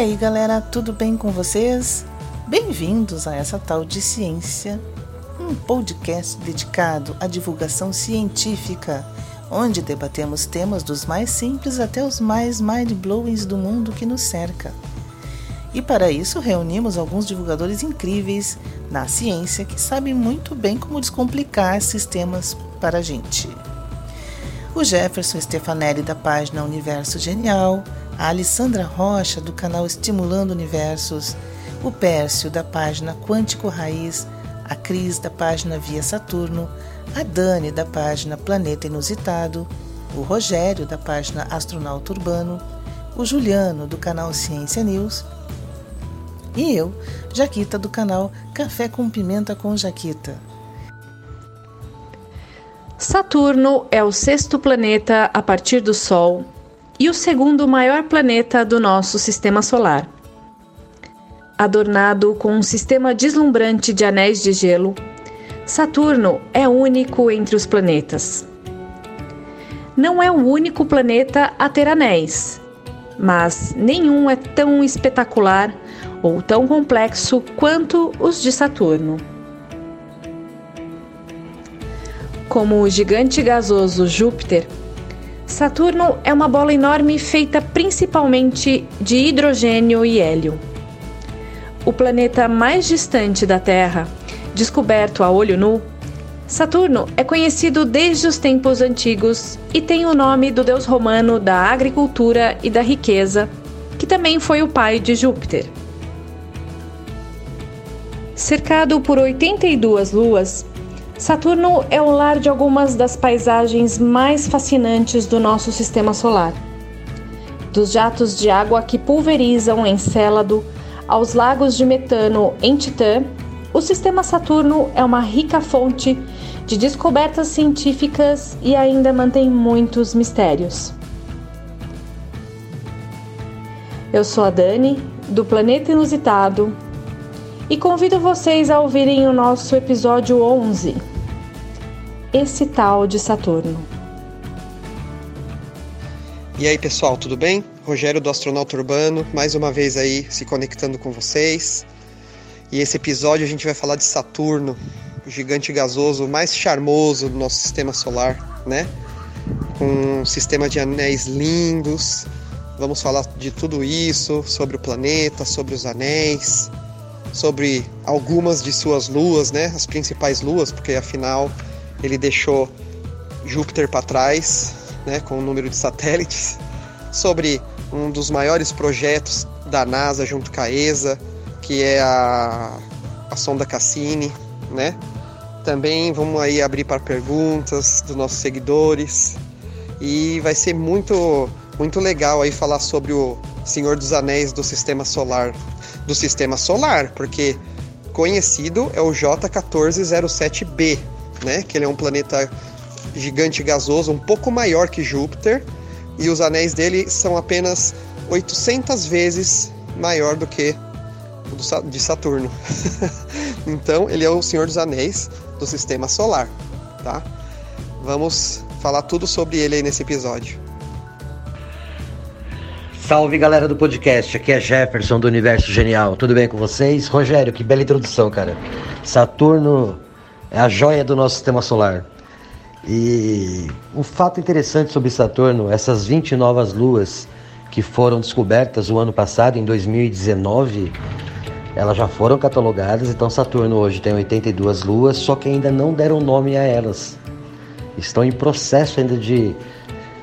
E aí, galera, tudo bem com vocês? Bem-vindos a essa tal de ciência, um podcast dedicado à divulgação científica, onde debatemos temas dos mais simples até os mais mind-blowings do mundo que nos cerca. E para isso reunimos alguns divulgadores incríveis na ciência que sabem muito bem como descomplicar sistemas para a gente. O Jefferson Stefanelli da página Universo Genial, a Alessandra Rocha do canal Estimulando Universos, o Pércio da página Quântico Raiz, a Cris da página Via Saturno, a Dani da página Planeta Inusitado, o Rogério da página Astronauta Urbano, o Juliano do canal Ciência News e eu, Jaquita do canal Café com Pimenta com Jaquita. Saturno é o sexto planeta a partir do Sol e o segundo maior planeta do nosso sistema solar. Adornado com um sistema deslumbrante de anéis de gelo, Saturno é único entre os planetas. Não é o único planeta a ter anéis, mas nenhum é tão espetacular ou tão complexo quanto os de Saturno. Como o gigante gasoso Júpiter, Saturno é uma bola enorme feita principalmente de hidrogênio e hélio. O planeta mais distante da Terra, descoberto a olho nu, Saturno é conhecido desde os tempos antigos e tem o nome do deus romano da agricultura e da riqueza, que também foi o pai de Júpiter. Cercado por 82 luas, Saturno é o lar de algumas das paisagens mais fascinantes do nosso sistema solar. Dos jatos de água que pulverizam Encélado aos lagos de metano em Titã, o sistema Saturno é uma rica fonte de descobertas científicas e ainda mantém muitos mistérios. Eu sou a Dani, do Planeta Inusitado, e convido vocês a ouvirem o nosso episódio 11, Esse Tal de Saturno. E aí pessoal, tudo bem? Rogério do Astronauta Urbano, mais uma vez aí se conectando com vocês. E esse episódio a gente vai falar de Saturno, o gigante gasoso mais charmoso do nosso sistema solar, né? Com um sistema de anéis lindos. Vamos falar de tudo isso, sobre o planeta, sobre os anéis, sobre algumas de suas luas, né, as principais luas, porque afinal ele deixou Júpiter para trás, né, com o número de satélites, sobre um dos maiores projetos da NASA junto com a ESA, que é a, a sonda Cassini, né? Também vamos aí abrir para perguntas dos nossos seguidores e vai ser muito muito legal aí falar sobre o Senhor dos Anéis do Sistema Solar, do Sistema Solar, porque conhecido é o J1407b, né? Que ele é um planeta gigante gasoso, um pouco maior que Júpiter, e os anéis dele são apenas 800 vezes maior do que o de Saturno. então, ele é o Senhor dos Anéis do Sistema Solar, tá? Vamos falar tudo sobre ele aí nesse episódio. Salve galera do podcast, aqui é Jefferson do Universo Genial, tudo bem com vocês? Rogério, que bela introdução, cara. Saturno é a joia do nosso sistema solar. E um fato interessante sobre Saturno, essas 20 novas luas que foram descobertas o ano passado, em 2019, elas já foram catalogadas, então Saturno hoje tem 82 luas, só que ainda não deram nome a elas. Estão em processo ainda de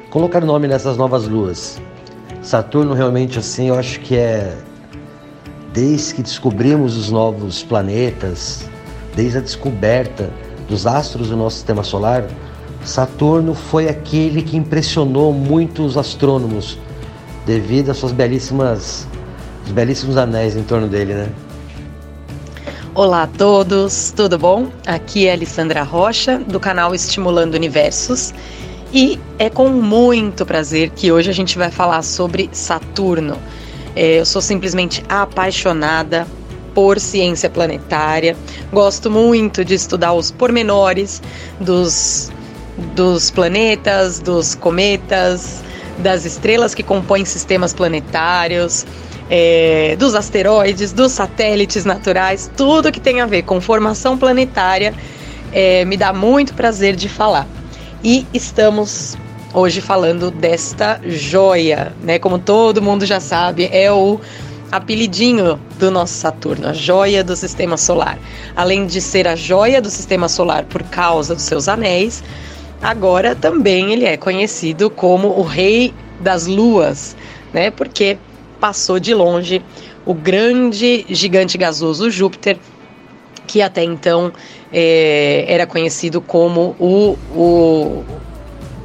colocar nome nessas novas luas. Saturno realmente assim, eu acho que é desde que descobrimos os novos planetas, desde a descoberta dos astros do nosso sistema solar, Saturno foi aquele que impressionou muitos astrônomos devido às suas belíssimas os belíssimos anéis em torno dele, né? Olá a todos, tudo bom? Aqui é Alessandra Rocha, do canal Estimulando Universos, e é com muito prazer que hoje a gente vai falar sobre Saturno. É, eu sou simplesmente apaixonada por ciência planetária, gosto muito de estudar os pormenores dos, dos planetas, dos cometas, das estrelas que compõem sistemas planetários. é, dos asteroides, dos satélites naturais, tudo que tem a ver com formação planetária, é, me dá muito prazer de falar. E estamos hoje falando desta joia, né? Como todo mundo já sabe, é o apelidinho do nosso Saturno, a joia do sistema solar. Além de ser a joia do sistema solar por causa dos seus anéis, agora também ele é conhecido como o rei das luas, né? Porque passou de longe o grande gigante gasoso Júpiter, que até então é, era conhecido como o, o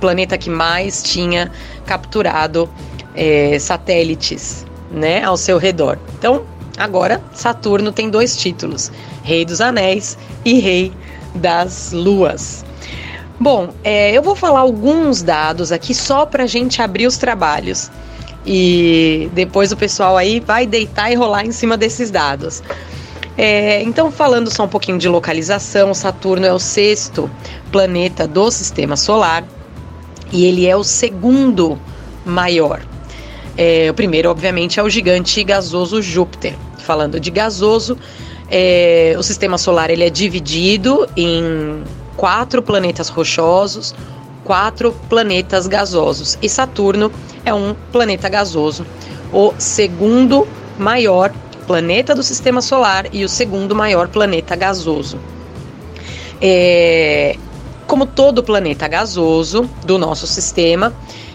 planeta que mais tinha capturado é, satélites né, ao seu redor. Então, agora Saturno tem dois títulos: Rei dos Anéis e Rei das Luas. Bom, é, eu vou falar alguns dados aqui só para a gente abrir os trabalhos e depois o pessoal aí vai deitar e rolar em cima desses dados. É, então, falando só um pouquinho de localização, Saturno é o sexto planeta do sistema solar e ele é o segundo maior. É, o primeiro, obviamente, é o gigante gasoso Júpiter. Falando de gasoso, é, o sistema solar ele é dividido em quatro planetas rochosos, quatro planetas gasosos. E Saturno é um planeta gasoso, o segundo maior planeta do sistema solar e o segundo maior planeta gasoso. É, como todo planeta gasoso do nosso sistema,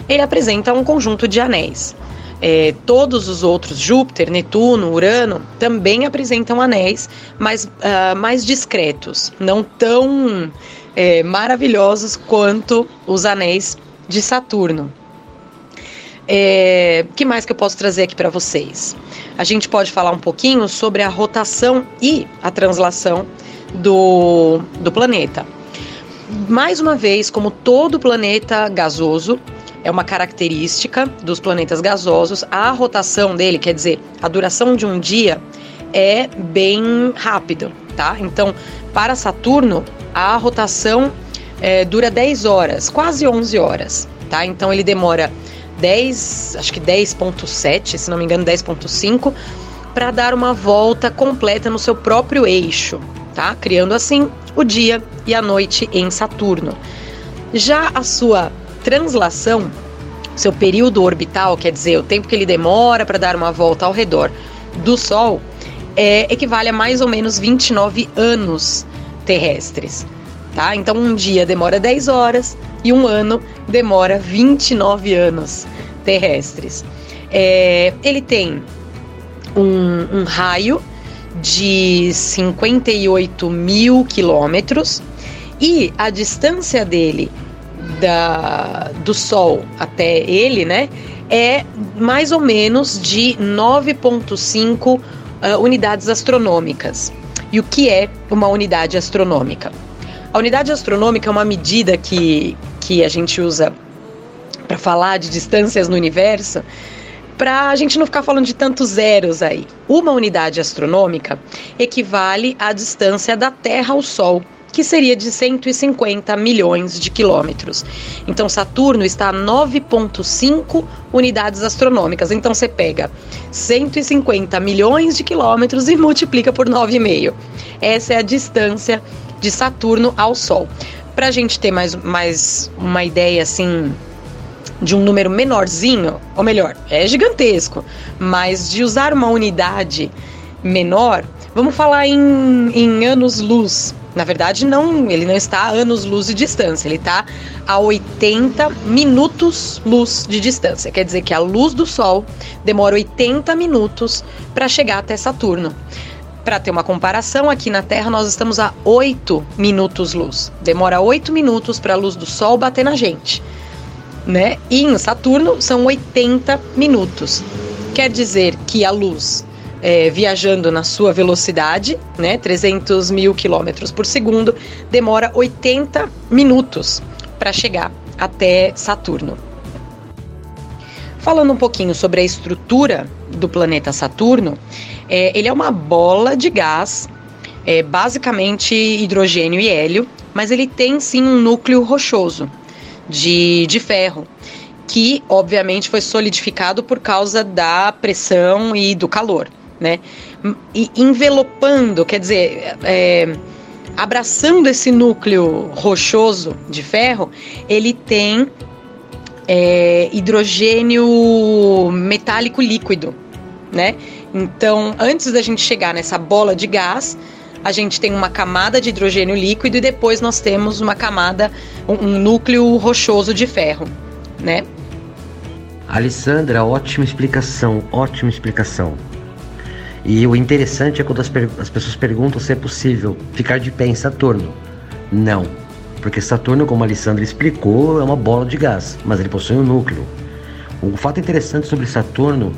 ele apresenta um conjunto de anéis. É, todos os outros, Júpiter, Netuno, Urano, também apresentam anéis, mas uh, mais discretos, não tão é, maravilhosos quanto os anéis de Saturno. É, que mais que eu posso trazer aqui para vocês? A gente pode falar um pouquinho sobre a rotação e a translação do, do planeta. Mais uma vez, como todo planeta gasoso, é uma característica dos planetas gasosos. A rotação dele, quer dizer, a duração de um dia é bem rápido, tá? Então, para Saturno, a rotação é, dura 10 horas, quase 11 horas, tá? Então, ele demora 10, acho que 10.7, se não me engano, 10.5, para dar uma volta completa no seu próprio eixo, tá? Criando assim o dia e a noite em Saturno. Já a sua translação, seu período orbital, quer dizer, o tempo que ele demora para dar uma volta ao redor do Sol, é, equivale a mais ou menos 29 anos terrestres. Tá? Então, um dia demora 10 horas e um ano demora 29 anos terrestres. É, ele tem um, um raio de 58 mil quilômetros e a distância dele da, do Sol até ele, né, é mais ou menos de 9,5 uh, ah, unidades astronômicas. E o que é uma unidade astronômica? A unidade astronômica é uma medida que, que a gente usa para falar de distâncias no universo, para a gente não ficar falando de tantos zeros aí. Uma unidade astronômica equivale à distância da Terra ao Sol que seria de 150 milhões de quilômetros. Então Saturno está a 9,5 unidades astronômicas. Então você pega 150 milhões de quilômetros e multiplica por 9,5. Essa é a distância de Saturno ao Sol. Para a gente ter mais, mais uma ideia assim de um número menorzinho, ou melhor, é gigantesco, mas de usar uma unidade menor, vamos falar em, em anos-luz. Na verdade, não, ele não está a anos-luz de distância, ele está a 80 minutos-luz de distância. Quer dizer que a luz do Sol demora 80 minutos para chegar até Saturno. Para ter uma comparação, aqui na Terra nós estamos a 8 minutos-luz. Demora 8 minutos para a luz do Sol bater na gente. Né? E em Saturno são 80 minutos. Quer dizer que a luz é, viajando na sua velocidade, né, 300 mil quilômetros por segundo, demora 80 minutos para chegar até Saturno. Falando um pouquinho sobre a estrutura do planeta Saturno, é, ele é uma bola de gás, é, basicamente hidrogênio e hélio, mas ele tem sim um núcleo rochoso de, de ferro que obviamente foi solidificado por causa da pressão e do calor, né? E envelopando, quer dizer, é, abraçando esse núcleo rochoso de ferro, ele tem é, hidrogênio metálico líquido, né? Então, antes da gente chegar nessa bola de gás, a gente tem uma camada de hidrogênio líquido e depois nós temos uma camada, um, um núcleo rochoso de ferro, né? Alessandra, ótima explicação, ótima explicação. E o interessante é quando as, as pessoas perguntam se é possível ficar de pé em Saturno. Não, porque Saturno, como a Alessandra explicou, é uma bola de gás, mas ele possui um núcleo. O fato interessante sobre Saturno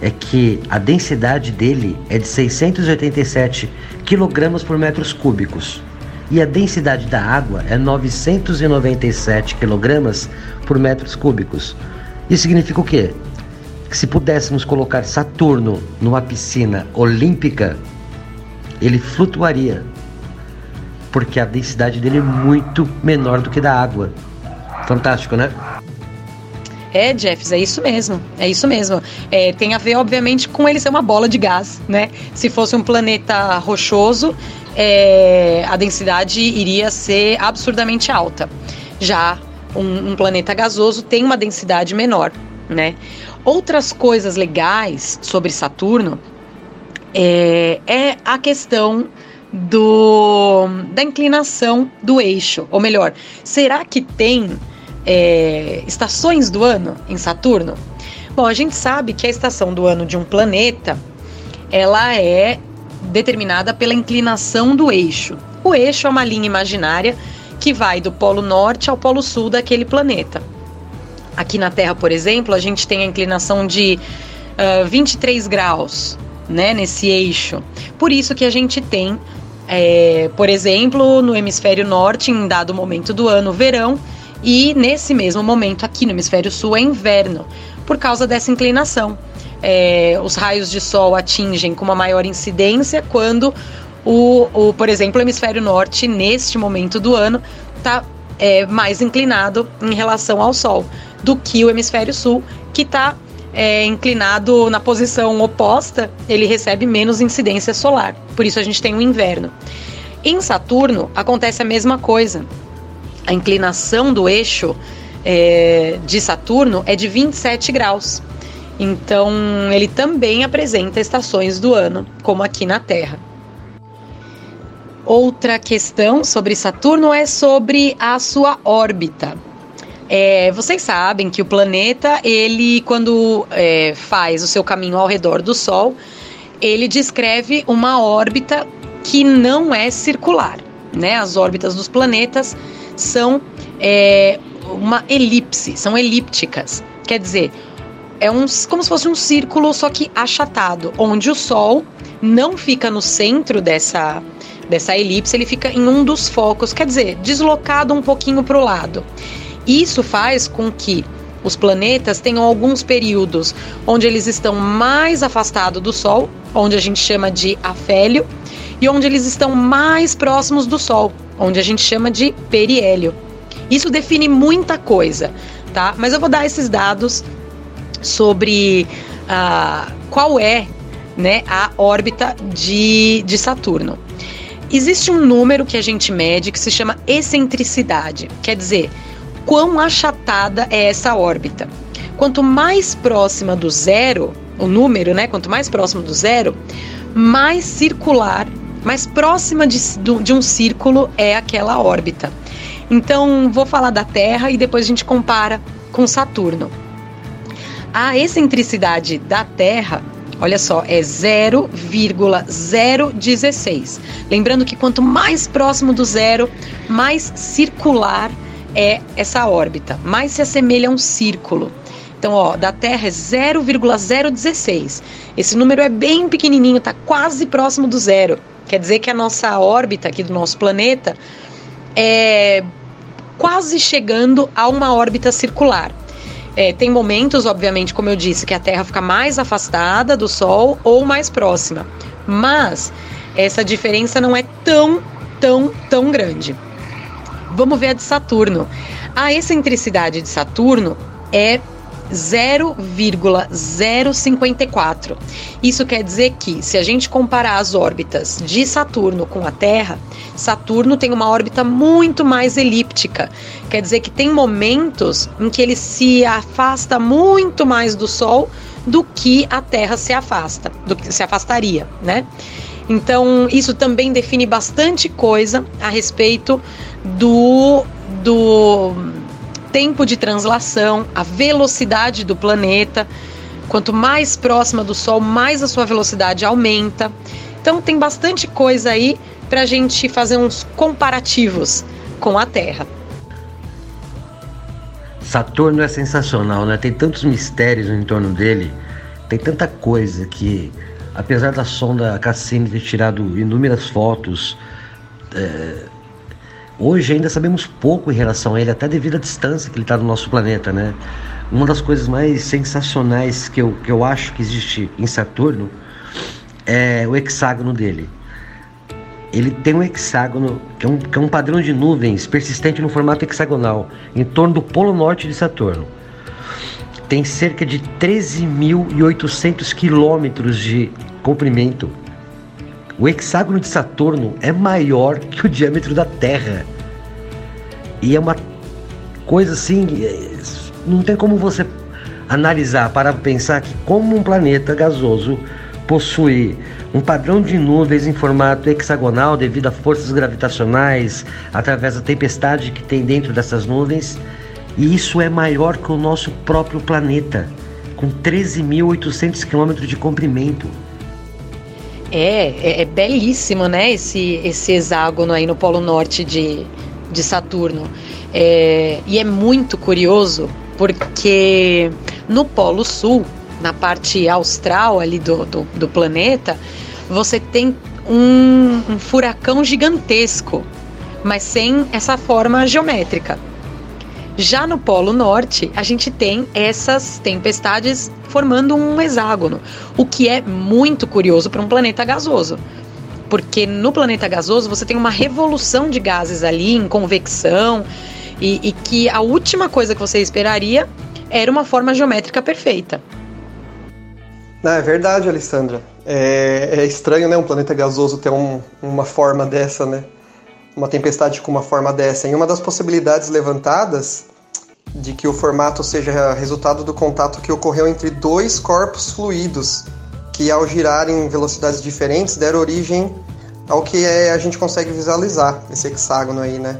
é que a densidade dele é de 687 kg por metros cúbicos e a densidade da água é 997 kg por metros cúbicos. Isso significa o quê? Que se pudéssemos colocar Saturno numa piscina olímpica, ele flutuaria, porque a densidade dele é muito menor do que da água. Fantástico, né? É, Jeffs, é isso mesmo. É isso mesmo. É, tem a ver, obviamente, com ele ser uma bola de gás, né? Se fosse um planeta rochoso, é, a densidade iria ser absurdamente alta. Já um, um planeta gasoso tem uma densidade menor, né? Outras coisas legais sobre Saturno é, é a questão do, da inclinação do eixo. Ou melhor, será que tem é, estações do ano em Saturno? Bom, a gente sabe que a estação do ano de um planeta ela é determinada pela inclinação do eixo. O eixo é uma linha imaginária que vai do polo norte ao polo sul daquele planeta. Aqui na Terra, por exemplo, a gente tem a inclinação de uh, 23 graus, né, nesse eixo. Por isso que a gente tem, é, por exemplo, no hemisfério norte, em dado momento do ano, verão, e nesse mesmo momento, aqui no hemisfério sul, é inverno, por causa dessa inclinação. É, os raios de sol atingem com uma maior incidência quando o, o, por exemplo, o hemisfério norte, neste momento do ano, está é, mais inclinado em relação ao Sol do que o hemisfério sul, que está é, inclinado na posição oposta, ele recebe menos incidência solar. Por isso a gente tem o inverno. Em Saturno acontece a mesma coisa. A inclinação do eixo é, de Saturno é de 27 graus. Então ele também apresenta estações do ano, como aqui na Terra. Outra questão sobre Saturno é sobre a sua órbita. É, vocês sabem que o planeta, ele, quando é, faz o seu caminho ao redor do Sol, ele descreve uma órbita que não é circular. Né? As órbitas dos planetas são é, uma elipse, são elípticas. Quer dizer, é um, como se fosse um círculo, só que achatado, onde o Sol não fica no centro dessa dessa elipse, ele fica em um dos focos, quer dizer, deslocado um pouquinho para o lado. Isso faz com que os planetas tenham alguns períodos onde eles estão mais afastados do Sol, onde a gente chama de afélio, e onde eles estão mais próximos do Sol, onde a gente chama de periélio. Isso define muita coisa, tá? Mas eu vou dar esses dados sobre uh, qual é né, a órbita de, de Saturno. Existe um número que a gente mede que se chama excentricidade, quer dizer, quão achatada é essa órbita. Quanto mais próxima do zero, o número, né? Quanto mais próximo do zero, mais circular, mais próxima de, de um círculo é aquela órbita. Então, vou falar da Terra e depois a gente compara com Saturno. A excentricidade da Terra Olha só, é 0,016. Lembrando que quanto mais próximo do zero, mais circular é essa órbita, mais se assemelha a um círculo. Então, ó, da Terra é 0,016. Esse número é bem pequenininho, tá quase próximo do zero. Quer dizer que a nossa órbita aqui do nosso planeta é quase chegando a uma órbita circular. É, tem momentos, obviamente, como eu disse, que a Terra fica mais afastada do Sol ou mais próxima. Mas essa diferença não é tão, tão, tão grande. Vamos ver a de Saturno. A excentricidade de Saturno é 0,054. Isso quer dizer que, se a gente comparar as órbitas de Saturno com a Terra, Saturno tem uma órbita muito mais elíptica. Quer dizer que tem momentos em que ele se afasta muito mais do Sol do que a Terra se afasta, do que se afastaria, né? Então, isso também define bastante coisa a respeito do, do tempo de translação, a velocidade do planeta. Quanto mais próxima do Sol, mais a sua velocidade aumenta. Então tem bastante coisa aí para a gente fazer uns comparativos com a Terra. Saturno é sensacional, né? Tem tantos mistérios em torno dele, tem tanta coisa que, apesar da sonda Cassini ter tirado inúmeras fotos, é, Hoje ainda sabemos pouco em relação a ele, até devido à distância que ele está do nosso planeta, né? Uma das coisas mais sensacionais que eu, que eu acho que existe em Saturno é o hexágono dele. Ele tem um hexágono que é um, que é um padrão de nuvens persistente no formato hexagonal, em torno do polo norte de Saturno. Tem cerca de 13.800 quilômetros de comprimento o hexágono de Saturno é maior que o diâmetro da Terra. E é uma coisa assim, é, não tem como você analisar para pensar que como um planeta gasoso possui um padrão de nuvens em formato hexagonal devido a forças gravitacionais através da tempestade que tem dentro dessas nuvens, e isso é maior que o nosso próprio planeta, com 13.800 km de comprimento. É, é, é, belíssimo, né? Esse, esse hexágono aí no Polo Norte de, de Saturno. É, e é muito curioso porque no Polo Sul, na parte austral ali do, do, do planeta, você tem um, um furacão gigantesco, mas sem essa forma geométrica. Já no Polo Norte, a gente tem essas tempestades formando um hexágono, o que é muito curioso para um planeta gasoso. Porque no planeta gasoso você tem uma revolução de gases ali em convecção e, e que a última coisa que você esperaria era uma forma geométrica perfeita. Não, é verdade, Alessandra. É, é, estranho, né, um planeta gasoso ter um, uma forma dessa, né? Uma tempestade com uma forma dessa. E uma das possibilidades levantadas de que o formato seja resultado do contato que ocorreu entre dois corpos fluidos, que ao girarem em velocidades diferentes deram origem ao que é, a gente consegue visualizar, esse hexágono aí, né?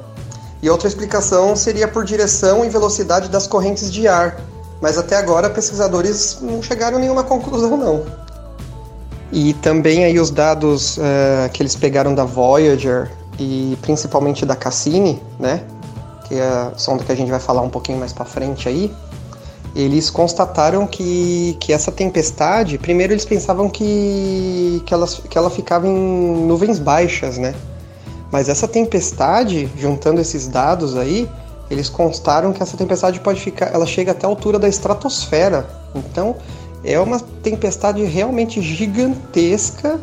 E outra explicação seria por direção e velocidade das correntes de ar, mas até agora pesquisadores não chegaram a nenhuma conclusão não. E também aí os dados uh, que eles pegaram da Voyager e principalmente da Cassini, né? que é a sonda que a gente vai falar um pouquinho mais para frente aí, eles constataram que, que essa tempestade, primeiro eles pensavam que, que, ela, que ela ficava em nuvens baixas, né? Mas essa tempestade, juntando esses dados aí, eles constaram que essa tempestade pode ficar, ela chega até a altura da estratosfera. Então, é uma tempestade realmente gigantesca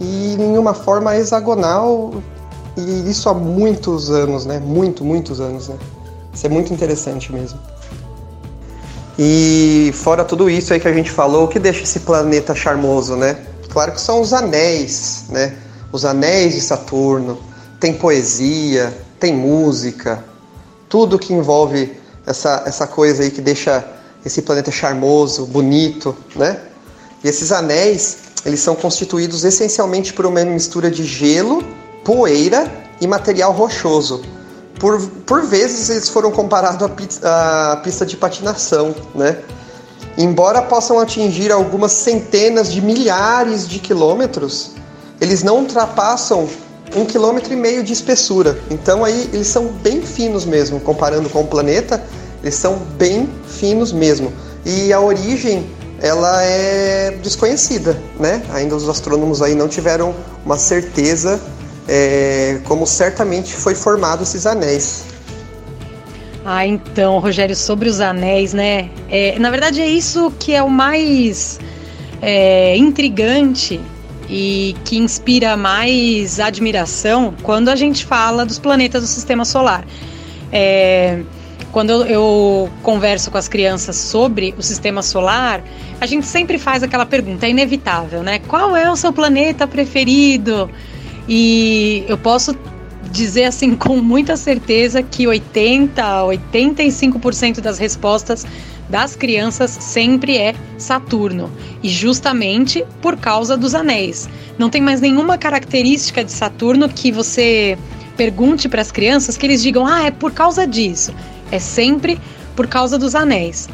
e em uma forma hexagonal e isso há muitos anos, né? Muito, muitos anos, né? Isso é muito interessante mesmo. E fora tudo isso aí que a gente falou, o que deixa esse planeta charmoso, né? Claro que são os anéis, né? Os anéis de Saturno. Tem poesia, tem música, tudo que envolve essa, essa coisa aí que deixa esse planeta charmoso, bonito, né? E esses anéis, eles são constituídos essencialmente por uma mistura de gelo poeira e material rochoso. Por, por vezes eles foram comparados à pista, à pista de patinação, né? Embora possam atingir algumas centenas de milhares de quilômetros, eles não ultrapassam um quilômetro e meio de espessura. Então aí eles são bem finos mesmo, comparando com o planeta, eles são bem finos mesmo. E a origem ela é desconhecida, né? Ainda os astrônomos aí não tiveram uma certeza é, como certamente foi formado esses anéis. Ah, então, Rogério, sobre os anéis, né? É, na verdade, é isso que é o mais é, intrigante e que inspira mais admiração quando a gente fala dos planetas do sistema solar. É, Quando eu, eu converso com as crianças sobre o sistema solar, a gente sempre faz aquela pergunta, é inevitável, né? Qual é o seu planeta preferido? E eu posso dizer assim com muita certeza que 80, 85% das respostas das crianças sempre é Saturno, e justamente por causa dos anéis. Não tem mais nenhuma característica de Saturno que você pergunte para as crianças que eles digam: "Ah, é por causa disso". É sempre por causa dos anéis.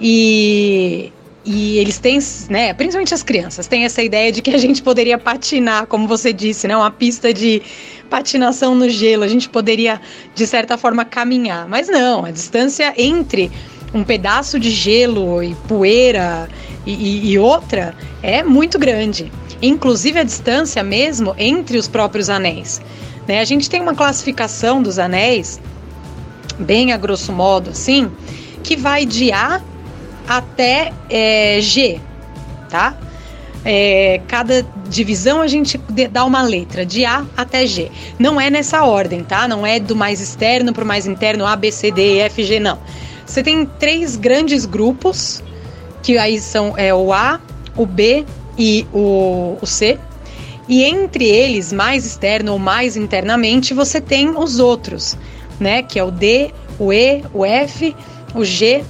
E e eles têm, né, principalmente as crianças, têm essa ideia de que a gente poderia patinar, como você disse, né, uma pista de patinação no gelo, a gente poderia, de certa forma, caminhar. Mas não, a distância entre um pedaço de gelo e poeira e, e, outra é muito grande. Inclusive a distância mesmo entre os próprios anéis. Né? A gente tem uma classificação dos anéis, bem a grosso modo assim, que vai de A até é, G, tá? É, cada divisão a gente dá uma letra, de A até G. Não é nessa ordem, tá? Não é do mais externo para o mais interno, A, B, C, D, E, F, G, não. Você tem três grandes grupos, que aí são é, o A, o B e o, o C. E entre eles, mais externo ou mais internamente, você tem os outros, né? Que é o D, o E, o F, o G.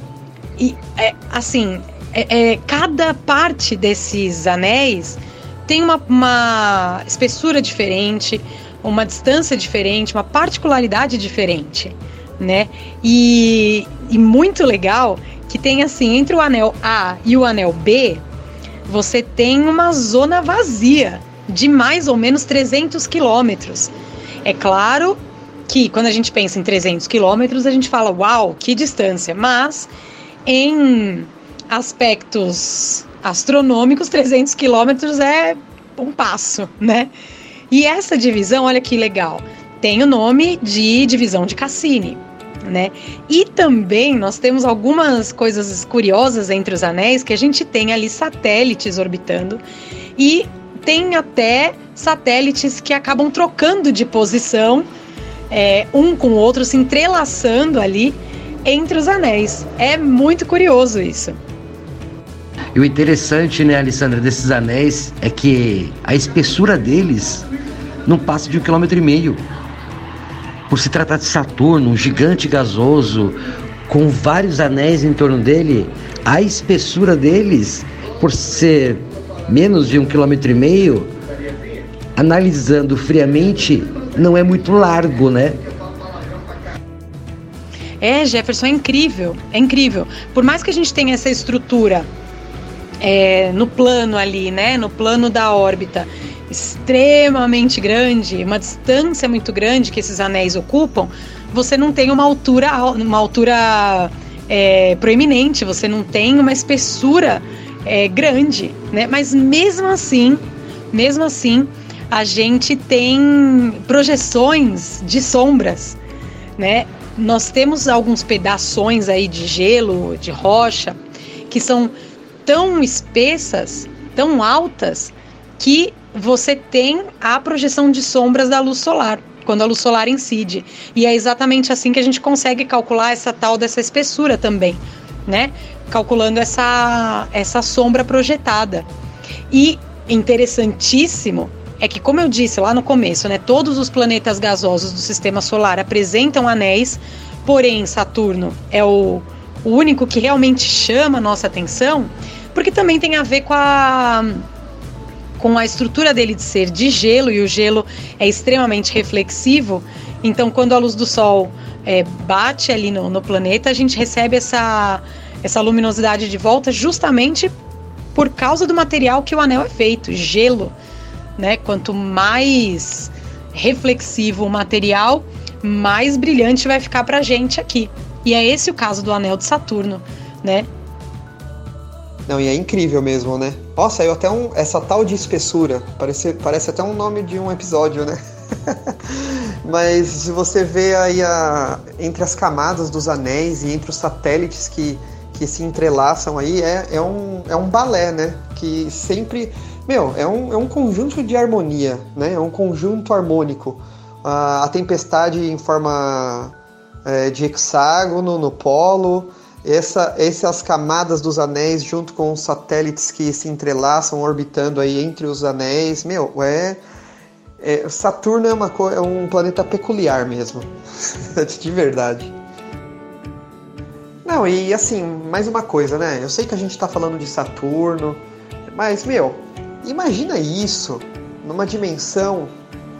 E é, assim, é, é, cada parte desses anéis tem uma, uma espessura diferente, uma distância diferente, uma particularidade diferente né? E, e muito legal que tem assim, entre o anel A e o anel B, você tem uma zona vazia de mais ou menos 300 quilômetros. É claro que quando a gente pensa em 300 quilômetros, a gente fala, uau, que distância, mas em aspectos astronômicos, 300 quilômetros é um passo, né? E essa divisão, olha que legal, tem o nome de divisão de Cassini né? E também nós temos algumas coisas curiosas entre os anéis que a gente tem ali satélites orbitando e tem até satélites que acabam trocando de posição, é, um com o outro, se entrelaçando ali entre os anéis. É muito curioso isso. E o interessante, né, Alessandra, desses anéis é que a espessura deles não passa de um quilômetro e meio por se tratar de Saturno, um gigante gasoso com vários anéis em torno dele, a espessura deles, por ser menos de um quilômetro e meio, analisando friamente, não é muito largo, né? É, Jefferson, é incrível, é incrível. Por mais que a gente tenha essa estrutura é, no plano ali, né, no plano da órbita, extremamente grande, uma distância muito grande que esses anéis ocupam, você não tem uma altura, uma altura é, proeminente, você não tem uma espessura é, grande, né? Mas mesmo assim, mesmo assim, a gente tem projeções de sombras, né? Nós temos alguns pedaços aí de gelo, de rocha, que são tão espessas, tão altas, que você tem a projeção de sombras da luz solar, quando a luz solar incide. E é exatamente assim que a gente consegue calcular essa tal dessa espessura também, né? Calculando essa, essa sombra projetada. E interessantíssimo é que, como eu disse lá no começo, né, todos os planetas gasosos do sistema solar apresentam anéis, porém Saturno é o, o único que realmente chama a nossa atenção, porque também tem a ver com a com a estrutura dele de ser de gelo e o gelo é extremamente reflexivo, então quando a luz do Sol é, bate ali no, no planeta, a gente recebe essa, essa luminosidade de volta justamente por causa do material que o anel é feito, gelo. Né? Quanto mais reflexivo o material, mais brilhante vai ficar para a gente aqui. E é esse o caso do anel de Saturno, né? Não, e é incrível mesmo, né? Ó, saiu até um. Essa tal de espessura. Parece, parece até um nome de um episódio, né? Mas se você vê aí a, entre as camadas dos anéis e entre os satélites que, que se entrelaçam aí, é, é, um, é um balé, né? Que sempre. Meu, é um, é um conjunto de harmonia, né? É um conjunto harmônico. A, a tempestade em forma é, de hexágono no polo, essa, essas camadas dos anéis junto com os satélites que se entrelaçam orbitando aí entre os anéis, meu, é, é Saturno é, uma, é um planeta peculiar mesmo, de verdade. Não, e assim, mais uma coisa, né? Eu sei que a gente tá falando de Saturno, mas, meu, imagina isso numa dimensão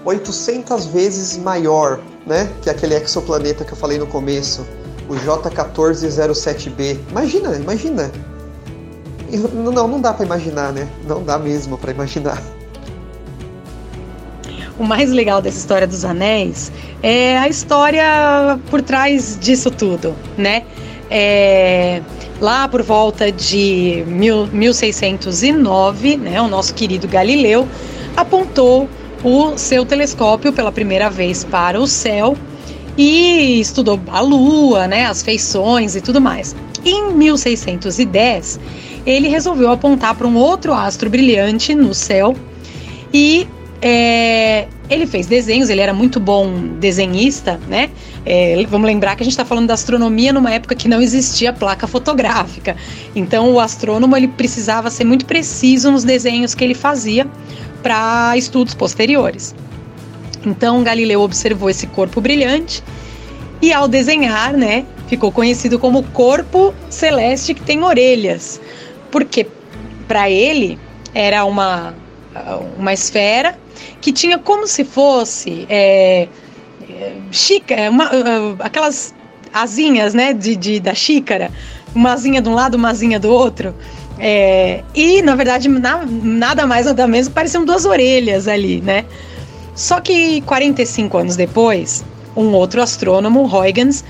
800 vezes maior, né? Que aquele exoplaneta que eu falei no começo, o J1407b. Imagina, imagina. Não, não dá para imaginar, né? Não dá mesmo para imaginar. O mais legal dessa história dos anéis é a história por trás disso tudo, né? É, lá por volta de mil, 1609, né, o nosso querido Galileu apontou o seu telescópio pela primeira vez para o céu e estudou a Lua, né, as feições e tudo mais. Em 1610, ele resolveu apontar para um outro astro brilhante no céu e é, ele fez desenhos, ele era muito bom desenhista, né? É, vamos lembrar que a gente está falando da astronomia numa época que não existia placa fotográfica. Então o astrônomo ele precisava ser muito preciso nos desenhos que ele fazia para estudos posteriores. Então Galileu observou esse corpo brilhante e ao desenhar, né, ficou conhecido como corpo celeste que tem orelhas, porque para ele era uma uma esfera que tinha como se fosse é, xícara, uma, uh, aquelas asinhas, né, de, de, da xícara, uma asinha de um lado, uma asinha do outro. É, e, na verdade, na, nada mais, nada menos, pareciam duas orelhas ali, né? Só que 45 anos depois, um outro astrônomo, Huygens,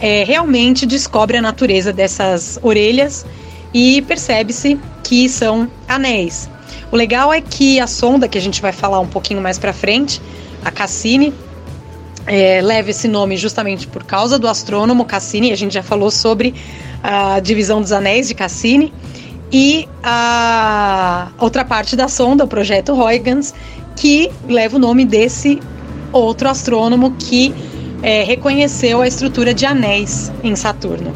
é, realmente descobre a natureza dessas orelhas e percebe-se que são anéis. O legal é que a sonda, que a gente vai falar um pouquinho mais para frente, a Cassini, é, leva esse nome justamente por causa do astrônomo Cassini. A gente já falou sobre a divisão dos anéis de Cassini. E a outra parte da sonda, o projeto Huygens, que leva o nome desse outro astrônomo que é, reconheceu a estrutura de anéis em Saturno.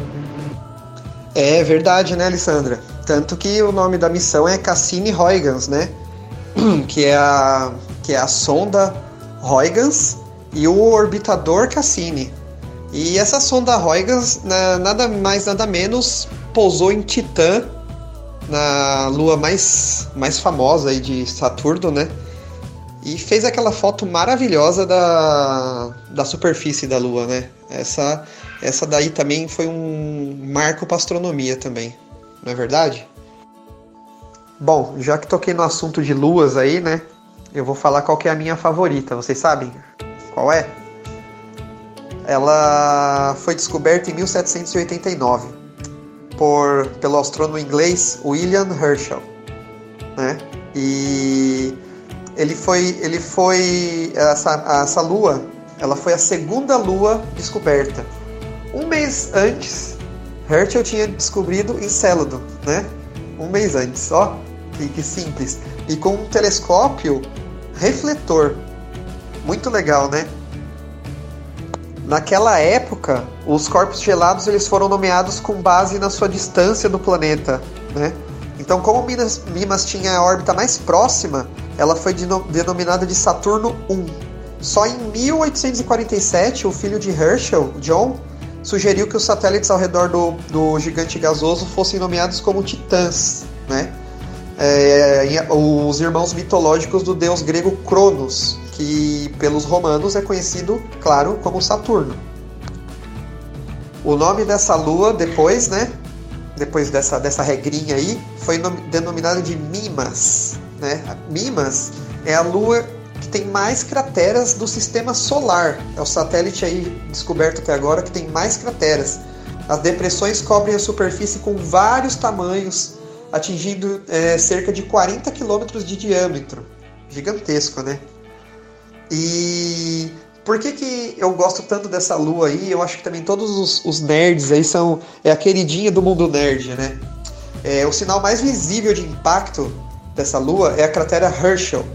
É verdade, né, Alessandra? Tanto que o nome da missão é Cassini-Huygens, né? Que é a, que é a sonda Huygens e o orbitador Cassini. E essa sonda Huygens, nada mais nada menos, pousou em Titã, na lua mais, mais famosa aí de Saturno, né? E fez aquela foto maravilhosa da, da superfície da lua, né? Essa, essa daí também foi um marco para astronomia também, não é verdade? Bom, já que toquei no assunto de luas aí, né? Eu vou falar qual é a minha favorita, vocês sabem? Qual é? Ela foi descoberta em 1789 por, pelo astrônomo inglês William Herschel, né? E ele foi, ele foi essa, essa lua, ela foi a segunda lua descoberta. Um mês antes, Herschel tinha descobrido Encélado, né? Um mês antes, ó, que, que simples. E com um telescópio refletor, muito legal, né? Naquela época, os corpos gelados eles foram nomeados com base na sua distância do planeta, né? Então, como Mimas, Mimas tinha a órbita mais próxima, ela foi denominada de Saturno I. Só em 1847, o filho de Herschel, John, sugeriu que os satélites ao redor do, do gigante gasoso fossem nomeados como titãs, né? É, os irmãos mitológicos do deus grego Cronos, que pelos romanos é conhecido, claro, como Saturno. O nome dessa lua depois, né? Depois dessa, dessa regrinha aí, foi denominado de Mimas. Né? Mimas é a lua que tem mais crateras do sistema solar. É o satélite aí descoberto até agora que tem mais crateras. As depressões cobrem a superfície com vários tamanhos, atingindo é, cerca de 40 quilômetros de diâmetro. Gigantesco, né? E por que, que eu gosto tanto dessa lua aí? Eu acho que também todos os, os nerds aí são. É a queridinha do mundo nerd, né? É, o sinal mais visível de impacto dessa lua é a cratera Herschel,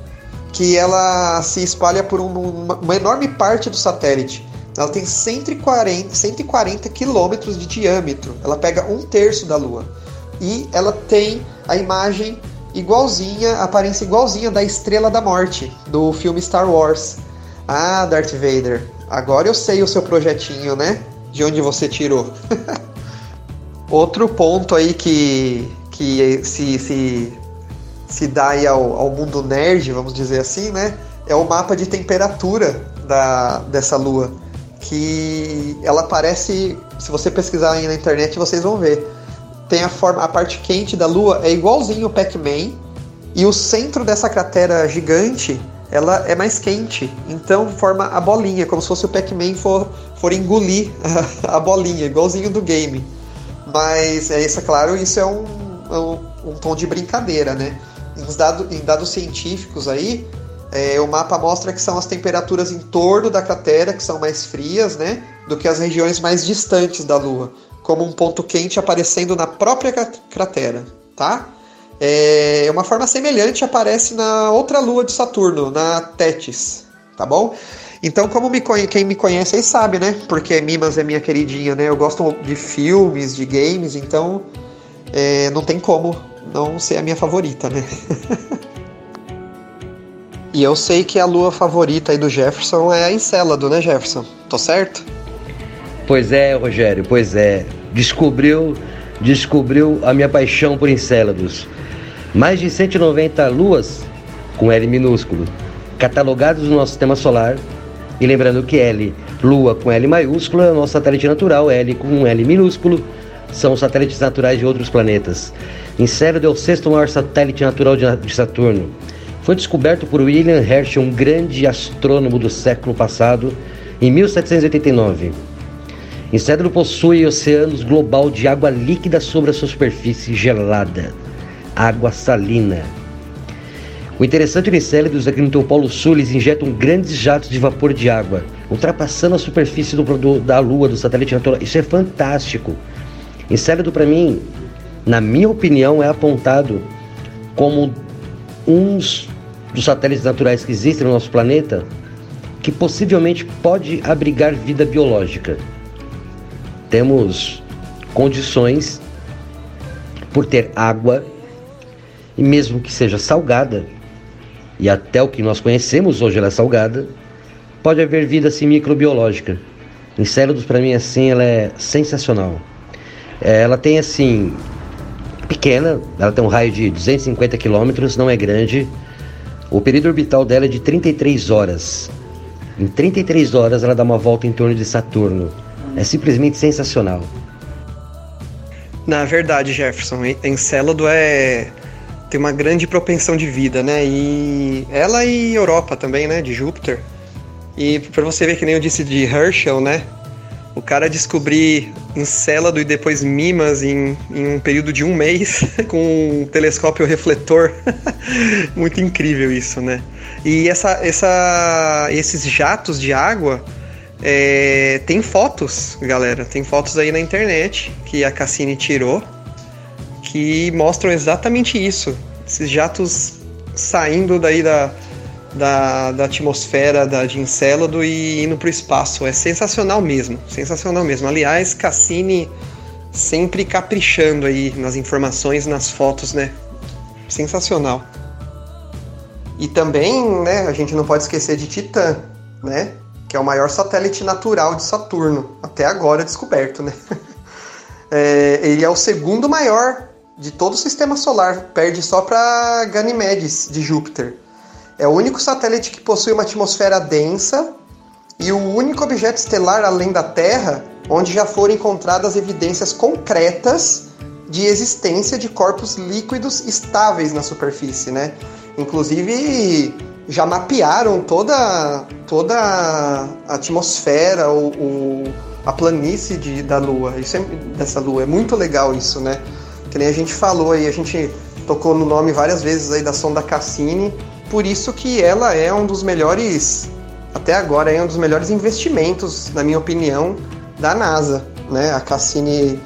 que ela se espalha por um, uma, uma enorme parte do satélite. ela tem 140, 140 quilômetros de diâmetro. Ela pega um terço da Lua. E ela tem a imagem igualzinha, a aparência igualzinha da Estrela da Morte, do filme Star Wars. Ah, Darth Vader, agora eu sei o seu projetinho, né? De onde você tirou. Outro ponto aí que, que se, se, se dá aí ao, ao mundo nerd, vamos dizer assim, né? É o mapa de temperatura da, dessa lua. Que ela parece, se você pesquisar aí na internet, vocês vão ver tem a forma, a parte quente da Lua é igualzinho o Pac-Man e o centro dessa cratera gigante ela é mais quente, então forma a bolinha, como se fosse o Pac-Man for, for engolir a, a, bolinha, igualzinho do game. Mas é isso, é claro, isso é um, é um, um tom de brincadeira, né? Em, dado, em dados científicos aí, é, o mapa mostra que são as temperaturas em torno da cratera que são mais frias, né? Do que as regiões mais distantes da Lua como um ponto quente aparecendo na própria cratera, tá? É uma forma semelhante aparece na outra lua de Saturno, na Tétis, tá bom? Então, como me quem me conhece aí sabe, né? Porque Mimas é minha queridinha, né? Eu gosto de filmes, de games, então é, não tem como não ser a minha favorita, né? e eu sei que a lua favorita aí do Jefferson é a Encélado, né, Jefferson? Tô certo? Pois é, Rogério, pois é. Descobriu, descobriu a minha paixão por Encélados. Mais de 190 luas com L minúsculo, catalogados no nosso sistema solar. E lembrando que L, lua com L maiúscula, é o nosso satélite natural, L com L minúsculo, são satélites naturais de outros planetas. Encélado é o sexto maior satélite natural de Saturno. Foi descoberto por William Herschel, um grande astrônomo do século passado, em 1789. Encédalo possui oceanos global de água líquida sobre a sua superfície gelada, água salina. O interessante do Encélados é que no seu polo sul eles injetam grandes jatos de vapor de água, ultrapassando a superfície do, do, da Lua, do satélite natural. Isso é fantástico. Encélado, para mim, na minha opinião, é apontado como um dos satélites naturais que existem no nosso planeta que possivelmente pode abrigar vida biológica temos condições por ter água, e mesmo que seja salgada, e até o que nós conhecemos hoje ela é salgada, pode haver vida assim microbiológica. Encélados para mim assim ela é sensacional. É, ela tem assim pequena, ela tem um raio de 250 quilômetros, não é grande. O período orbital dela é de 33 horas. Em 33 horas ela dá uma volta em torno de Saturno. É simplesmente sensacional. Na verdade, Jefferson, Encélado é tem uma grande propensão de vida, né? E ela e Europa também, né? De Júpiter. E para você ver que nem eu disse de Herschel, né? O cara descobrir Encélado e depois Mimas em, em um período de um mês com um telescópio refletor. Muito incrível isso, né? E essa, essa, esses jatos de água é, tem fotos, galera, tem fotos aí na internet que a Cassini tirou que mostram exatamente isso. Esses jatos saindo daí da, da, da atmosfera da, de Encélado e indo para o espaço. É sensacional mesmo, sensacional mesmo. Aliás, Cassini sempre caprichando aí nas informações, nas fotos, né? Sensacional. E também, né, a gente não pode esquecer de Titã, né? que é o maior satélite natural de Saturno, até agora descoberto, né? É, ele é o segundo maior de todo o sistema solar, perde só para Ganymedes de Júpiter. É o único satélite que possui uma atmosfera densa e o único objeto estelar além da Terra onde já foram encontradas evidências concretas de existência de corpos líquidos estáveis na superfície, né? Inclusive já mapearam toda, toda a atmosfera, o, o a planície de, da Lua, isso é, dessa Lua. É muito legal isso, né? Que nem a gente falou aí, a gente tocou no nome várias vezes aí da sonda Cassini, por isso que ela é um dos melhores, até agora, é um dos melhores investimentos, na minha opinião, da NASA, né? A Cassini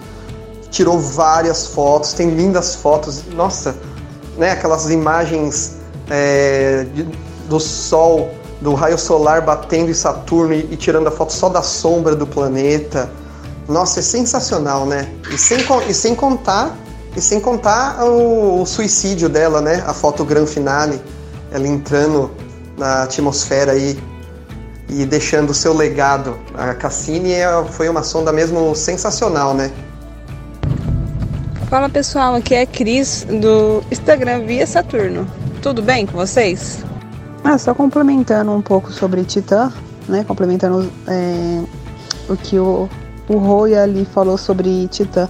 tirou várias fotos, tem lindas fotos, nossa, né? Aquelas imagens é, do Sol do raio solar batendo em Saturno e, e tirando a foto só da sombra do planeta. Nossa, é sensacional, né? E sem, e sem contar e sem contar o, o, suicídio dela, né? A foto gran finale, ela entrando na atmosfera aí e deixando o seu legado. A Cassini é, foi uma sonda mesmo sensacional, né? Fala pessoal, aqui é a Cris do Instagram Via Saturno. Tudo bem com vocês? Ah, só complementando um pouco sobre Titã, né? Complementando é, o que o, o Roy ali falou sobre Titã.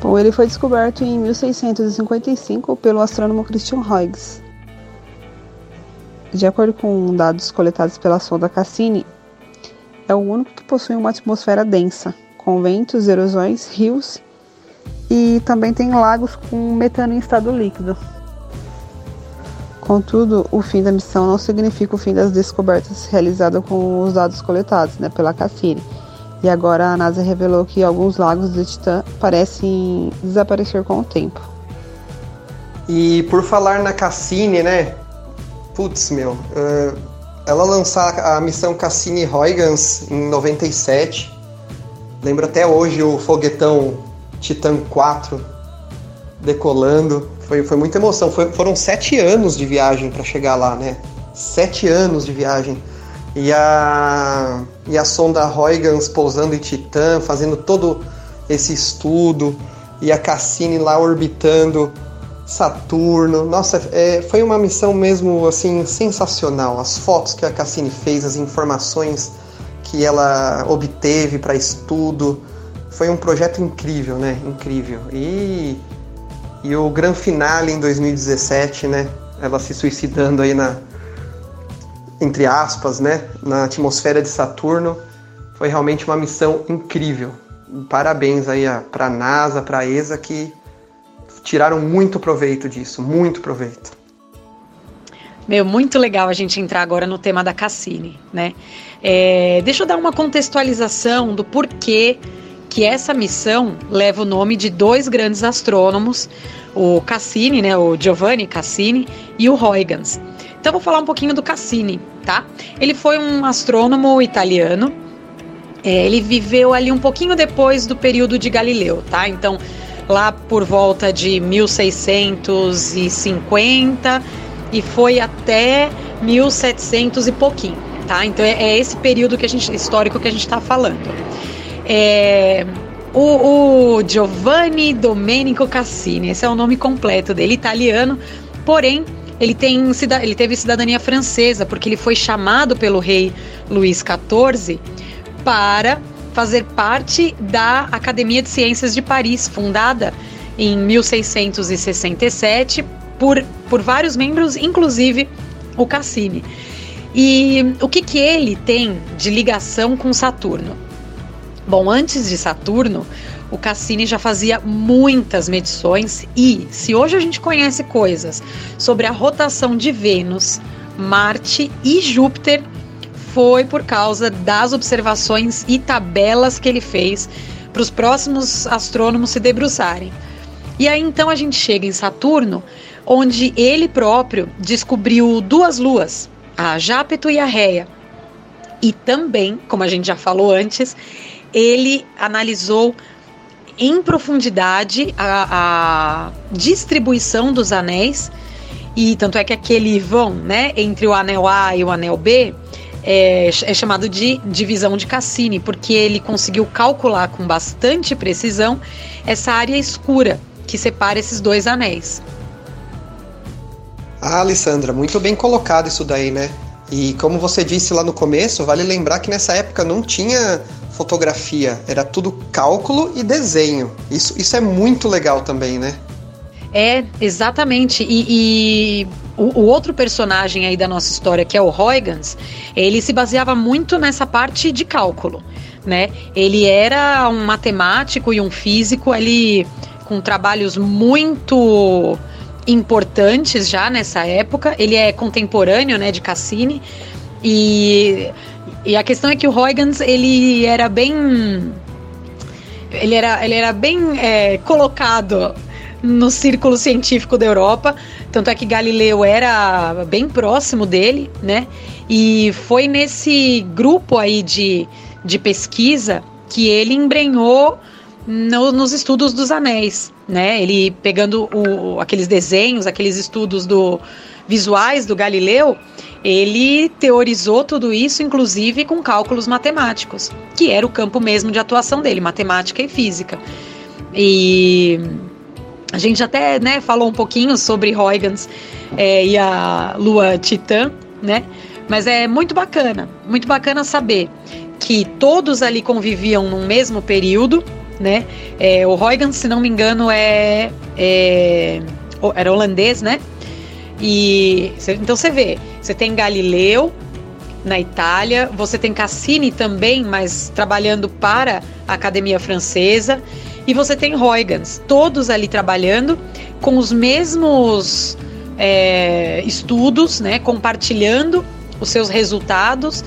Bom, ele foi descoberto em 1655 pelo astrônomo Christian Huygens. De acordo com dados coletados pela sonda Cassini, é o único que possui uma atmosfera densa, com ventos, erosões, rios e também tem lagos com metano em estado líquido. Contudo, o fim da missão não significa o fim das descobertas realizadas com os dados coletados né, pela Cassini. E agora a NASA revelou que alguns lagos de Titã parecem desaparecer com o tempo. E por falar na Cassini, né? Putz, meu. Uh, ela lançar a missão Cassini-Huygens em 97. Lembro até hoje o foguetão Titan 4 decolando. Foi, foi muita emoção. Foi, foram sete anos de viagem para chegar lá, né? Sete anos de viagem. E a, e a sonda Huygens pousando em Titã, fazendo todo esse estudo. E a Cassini lá orbitando Saturno. Nossa, é, foi uma missão mesmo assim sensacional. As fotos que a Cassini fez, as informações que ela obteve para estudo, foi um projeto incrível, né? Incrível. E, e o grande finale em 2017, né? Ela se suicidando aí na entre aspas, né, na atmosfera de Saturno, foi realmente uma missão incrível. Parabéns aí para a NASA, para a ESA que tiraram muito proveito disso, muito proveito. Meu, muito legal a gente entrar agora no tema da Cassini, né? É, deixa eu dar uma contextualização do porquê que essa missão leva o nome de dois grandes astrônomos, o Cassini, né, o Giovanni Cassini e o Huygens. Então vou falar um pouquinho do Cassini, tá? Ele foi um astrônomo italiano. É, ele viveu ali um pouquinho depois do período de Galileu, tá? Então lá por volta de 1650 e foi até 1700 e pouquinho, tá? Então é, é esse período que a gente histórico que a gente está falando. É, o, o Giovanni Domenico Cassini, esse é o nome completo dele, italiano, porém ele, tem, ele teve cidadania francesa, porque ele foi chamado pelo rei Luís XIV para fazer parte da Academia de Ciências de Paris, fundada em 1667 por, por vários membros, inclusive o Cassini. E o que, que ele tem de ligação com Saturno? Bom, antes de Saturno, o Cassini já fazia muitas medições e, se hoje a gente conhece coisas sobre a rotação de Vênus, Marte e Júpiter, foi por causa das observações e tabelas que ele fez para os próximos astrônomos se debruçarem. E aí então a gente chega em Saturno, onde ele próprio descobriu duas luas, a Jápeto e a Réia. E também, como a gente já falou antes, ele analisou em profundidade a, a distribuição dos anéis e tanto é que aquele vão, né, entre o anel A e o anel B é, é, chamado de divisão de Cassini, porque ele conseguiu calcular com bastante precisão essa área escura que separa esses dois anéis. Ah, Alessandra, muito bem colocado isso daí, né? E como você disse lá no começo, vale lembrar que nessa época não tinha fotografia, era tudo cálculo e desenho. Isso, isso é muito legal também, né? É, exatamente. E, e o, o, outro personagem aí da nossa história, que é o Huygens, ele se baseava muito nessa parte de cálculo, né? Ele era um matemático e um físico ali com trabalhos muito importantes já nessa época. Ele é contemporâneo, né, de Cassini. E e a questão é que o Huygens, ele era bem. Ele era, ele era bem é, colocado no círculo científico da Europa. Tanto é que Galileu era bem próximo dele, né? E foi nesse grupo aí de, de pesquisa que ele embrenhou no, nos estudos dos anéis, né? Ele pegando o, aqueles desenhos, aqueles estudos do visuais do Galileu, ele teorizou tudo isso, inclusive com cálculos matemáticos, que era o campo mesmo de atuação dele, matemática e física. E a gente até né, falou um pouquinho sobre Huygens é, e a Lua Titã, né? Mas é muito bacana, muito bacana saber que todos ali conviviam no mesmo período, né? É, o Huygens, se não me engano, é, é era holandês, né? E então você vê, você tem Galileu na Itália, você tem Cassini também, mas trabalhando para a Academia Francesa. E você tem Huygens, todos ali trabalhando com os mesmos é, estudos, né, compartilhando os seus resultados.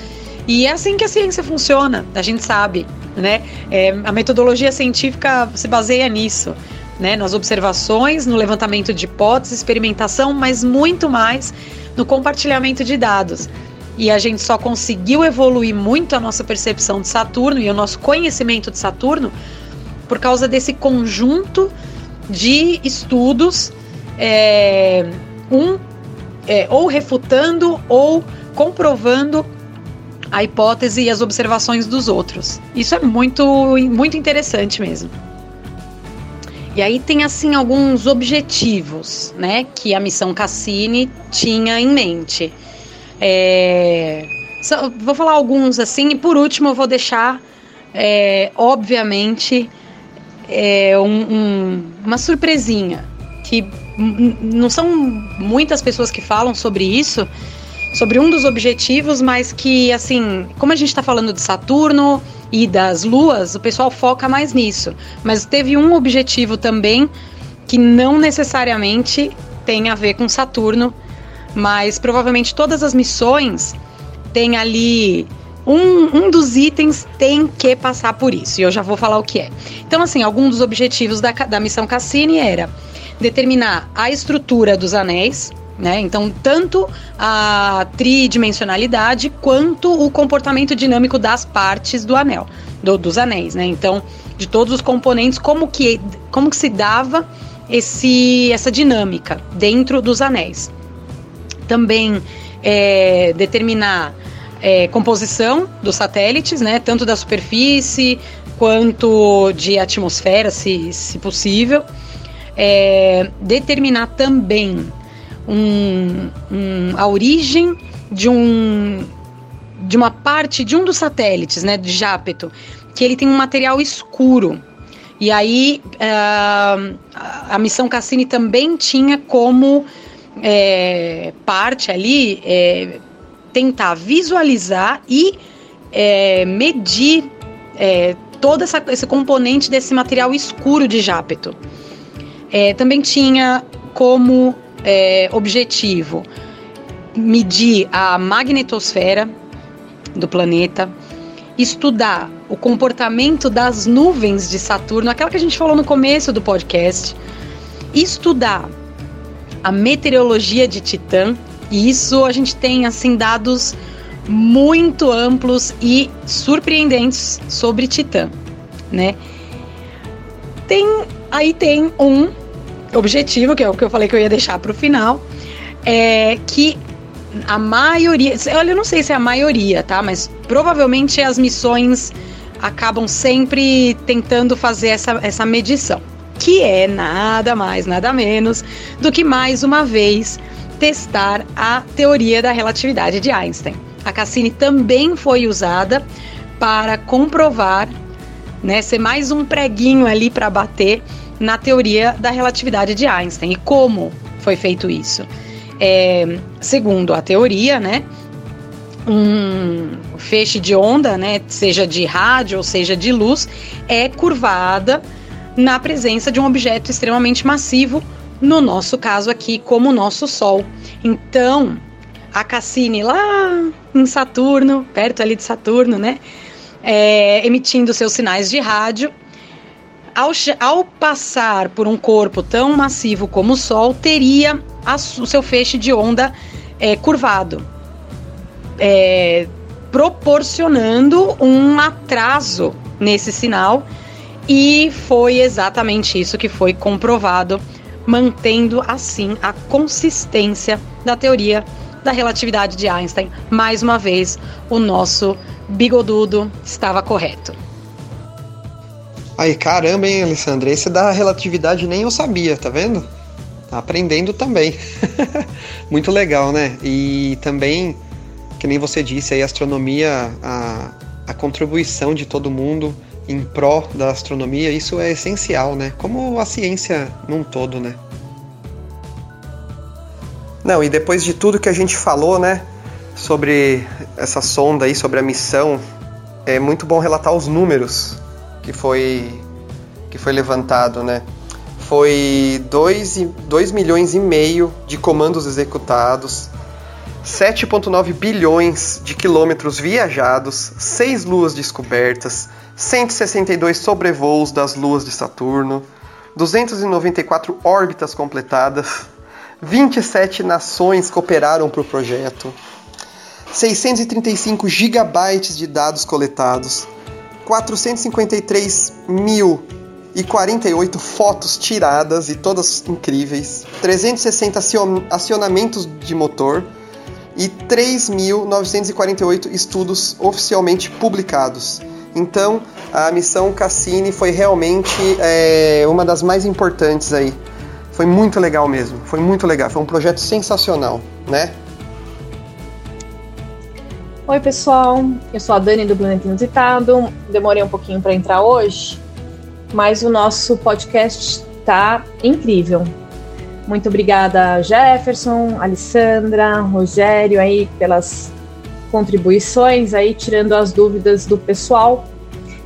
E é assim que a ciência funciona, a gente sabe, né? É, a metodologia científica se baseia nisso, né? Nas observações, no levantamento de hipóteses, experimentação, mas muito mais no compartilhamento de dados. E a gente só conseguiu evoluir muito a nossa percepção de Saturno e o nosso conhecimento de Saturno por causa desse conjunto de estudos, é, um é, ou refutando ou comprovando a hipótese e as observações dos outros. Isso é muito, muito interessante mesmo. E aí tem assim alguns objetivos, né, que a missão Cassini tinha em mente. É, só, vou falar alguns assim e por último eu vou deixar, é, obviamente, é, um, um, uma surpresinha que não são muitas pessoas que falam sobre isso, sobre um dos objetivos, mas que assim, como a gente está falando de Saturno e das luas, o pessoal foca mais nisso. Mas teve um objetivo também que não necessariamente tem a ver com Saturno, mas provavelmente todas as missões têm ali um, um dos itens tem que passar por isso, e eu já vou falar o que é. Então, assim, alguns dos objetivos da, da missão Cassini era determinar a estrutura dos anéis, né? Então, tanto a tridimensionalidade quanto o comportamento dinâmico das partes do anel, do, dos anéis, né? Então, de todos os componentes, como que, como que se dava esse, essa dinâmica dentro dos anéis. Também é, determinar é, composição dos satélites, né, tanto da superfície quanto de atmosfera, se, se possível. É, determinar também um, um, a origem de um de uma parte de um dos satélites, né, de Jápeto, que ele tem um material escuro. E aí uh, a missão Cassini também tinha como é, parte ali é, tentar visualizar e é, medir é, todo essa, esse componente desse material escuro de Jápeto. É, também tinha como é, objetivo medir a magnetosfera do planeta, estudar o comportamento das nuvens de Saturno, aquela que a gente falou no começo do podcast, estudar a meteorologia de Titã, e isso a gente tem assim dados muito amplos e surpreendentes sobre Titã, né? Tem aí tem um objetivo que é o que eu falei que eu ia deixar para o final, é que a maioria, olha, eu não sei se é a maioria, tá? Mas provavelmente as missões acabam sempre tentando fazer essa, essa medição, que é nada mais, nada menos do que mais uma vez testar a teoria da relatividade de Einstein. A Cassini também foi usada para comprovar, né, ser mais um preguinho ali para bater na teoria da relatividade de Einstein. E como foi feito isso? É, segundo a teoria, né, um feixe de onda, né, seja de rádio ou seja de luz, é curvada na presença de um objeto extremamente massivo no nosso caso aqui, como o nosso Sol. Então, a Cassini lá em Saturno, perto ali de Saturno, né? É, emitindo seus sinais de rádio, ao, ao passar por um corpo tão massivo como o Sol, teria a, o seu feixe de onda é, curvado, é, proporcionando um atraso nesse sinal, e foi exatamente isso que foi comprovado, mantendo assim a consistência da teoria da relatividade de Einstein. Mais uma vez, o nosso bigodudo estava correto. Aí, caramba, hein, Alessandra? Esse da relatividade nem eu sabia, tá vendo? Tá aprendendo também. Muito legal, né? E também, que nem você disse aí, a astronomia, a, a contribuição de todo mundo em pró da astronomia, isso é essencial, né? Como a ciência num todo, né? Não, e depois de tudo que a gente falou, né, sobre essa sonda aí, sobre a missão, é muito bom relatar os números que foi que foi levantado, né? Foi 2, 2 milhões e meio de comandos executados, 7,9 bilhões de quilômetros viajados, 6 luas descobertas, 162 sobrevoos das luas de Saturno, 294 órbitas completadas, 27 nações cooperaram para o projeto, 635 gigabytes de dados coletados, 453 mil e 48 fotos tiradas e todas incríveis, 360 acionamentos de motor e 3.948 estudos oficialmente publicados. Então, a missão Cassini foi realmente é, uma das mais importantes aí foi muito legal mesmo, foi muito legal, foi um projeto sensacional, né? Oi pessoal, eu sou a Dani do Planeta Inusitado. Demorei um pouquinho para entrar hoje, mas o nosso podcast está incrível. Muito obrigada Jefferson, Alessandra, Rogério aí pelas contribuições aí tirando as dúvidas do pessoal.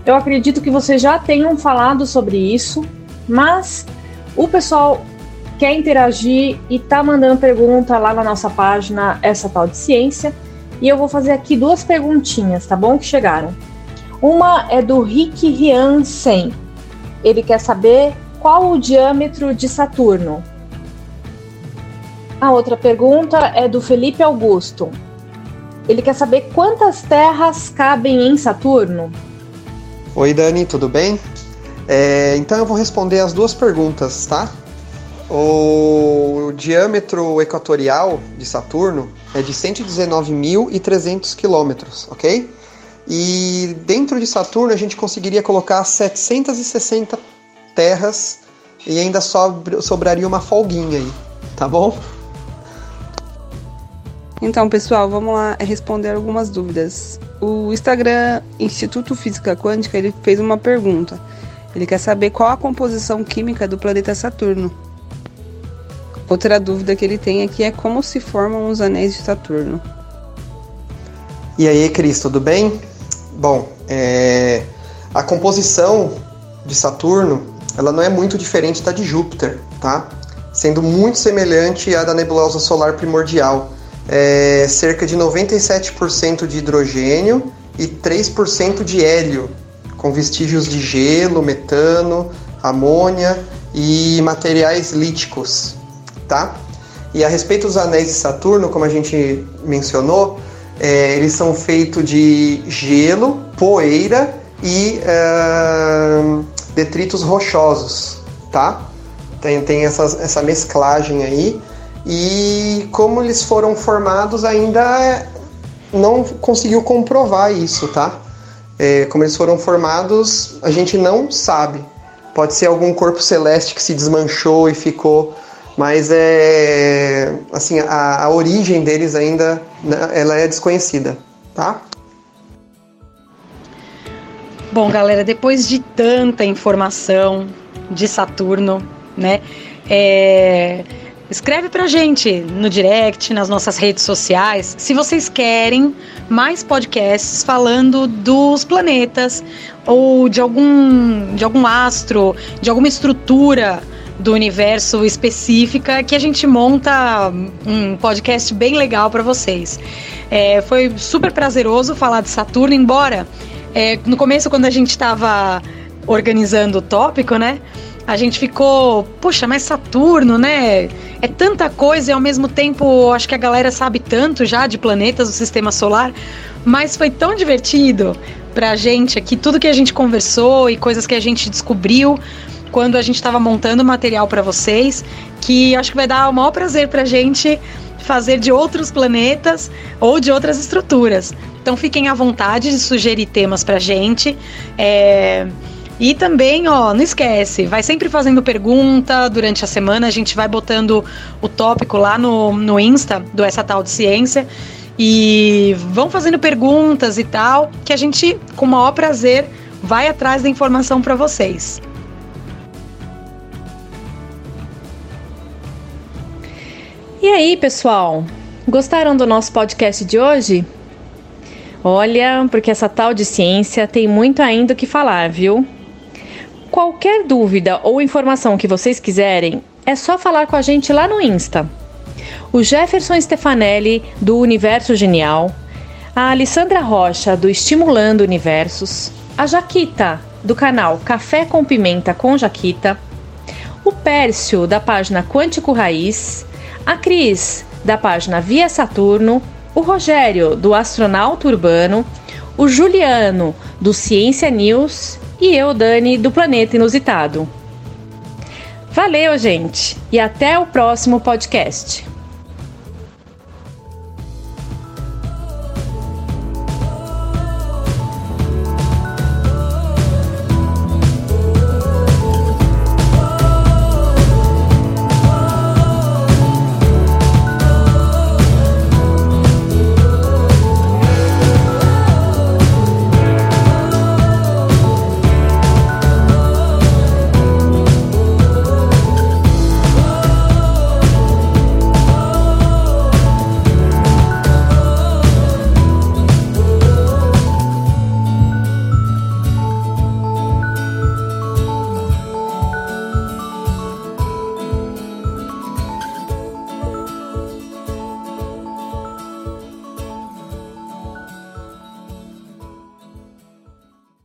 Eu acredito que vocês já tenham falado sobre isso, mas o pessoal quer interagir e tá mandando pergunta lá na nossa página Essa Tal de Ciência. E eu vou fazer aqui duas perguntinhas, tá bom? Que chegaram. Uma é do Rick Rian Sen. Ele quer saber qual o diâmetro de Saturno. A outra pergunta é do Felipe Augusto. Ele quer saber quantas terras cabem em Saturno. Oi, Dani, tudo bem? É, então eu vou responder as duas perguntas, tá? O diâmetro equatorial de Saturno é de 119.300 quilômetros, ok? E dentro de Saturno a gente conseguiria colocar 760 terras e ainda sobraria uma folguinha aí, tá bom? Então, pessoal, vamos lá responder algumas dúvidas. O Instagram Instituto Física Quântica ele fez uma pergunta. Ele quer saber qual a composição química do planeta Saturno. Outra dúvida que ele tem aqui é como se formam os anéis de Saturno. E aí, Cris, tudo bem? Bom, é... a composição de Saturno ela não é muito diferente da de Júpiter, tá? Sendo muito semelhante à da nebulosa solar primordial. É cerca de 97% de hidrogênio e 3% de hélio, com vestígios de gelo, metano, amônia e materiais líticos tá? E a respeito dos anéis de Saturno, como a gente mencionou, é, eles são feitos de gelo, poeira e uh, detritos rochosos, tá? Tem, tem essas, essa mesclagem aí. E como eles foram formados, ainda não conseguiu comprovar isso, tá? É, como eles foram formados, a gente não sabe. Pode ser algum corpo celeste que se desmanchou e ficou mas é assim a, a origem deles ainda né, ela é desconhecida, tá? Bom, galera, depois de tanta informação de Saturno, né? É, escreve pra gente no direct, nas nossas redes sociais, se vocês querem mais podcasts falando dos planetas ou de algum, de algum astro, de alguma estrutura do universo específica que a gente monta um podcast bem legal para vocês. É, foi super prazeroso falar de Saturno, embora é, no começo, quando a gente estava organizando o tópico, né? A gente ficou, puxa, mas Saturno, né? É tanta coisa e ao mesmo tempo acho que a galera sabe tanto já de planetas do sistema solar, mas foi tão divertido pra gente aqui, tudo que a gente conversou e coisas que a gente descobriu quando a gente estava montando material para vocês, que acho que vai dar o maior prazer pra gente fazer de outros planetas ou de outras estruturas. Então fiquem à vontade de sugerir temas pra gente. É... E também, ó, não esquece, vai sempre fazendo pergunta durante a semana, a gente vai botando o tópico lá no, no Insta do Essa Tal de Ciência. E vão fazendo perguntas e tal, que a gente, com o maior prazer, vai atrás da informação para vocês. E aí, pessoal? Gostaram do nosso podcast de hoje? Olha, porque essa tal de ciência tem muito ainda o que falar, viu? Qualquer dúvida ou informação que vocês quiserem, é só falar com a gente lá no Insta. O Jefferson Stefanelli, do Universo Genial, a Alessandra Rocha, do Estimulando Universos, a Jaquita, do canal Café com Pimenta com Jaquita, o Pércio, da página Quântico Raiz, a Cris, da página Via Saturno, o Rogério, do Astronauta Urbano, o Juliano, do Ciência News e eu, Dani, do Planeta Inusitado. Valeu, gente, e até o próximo podcast.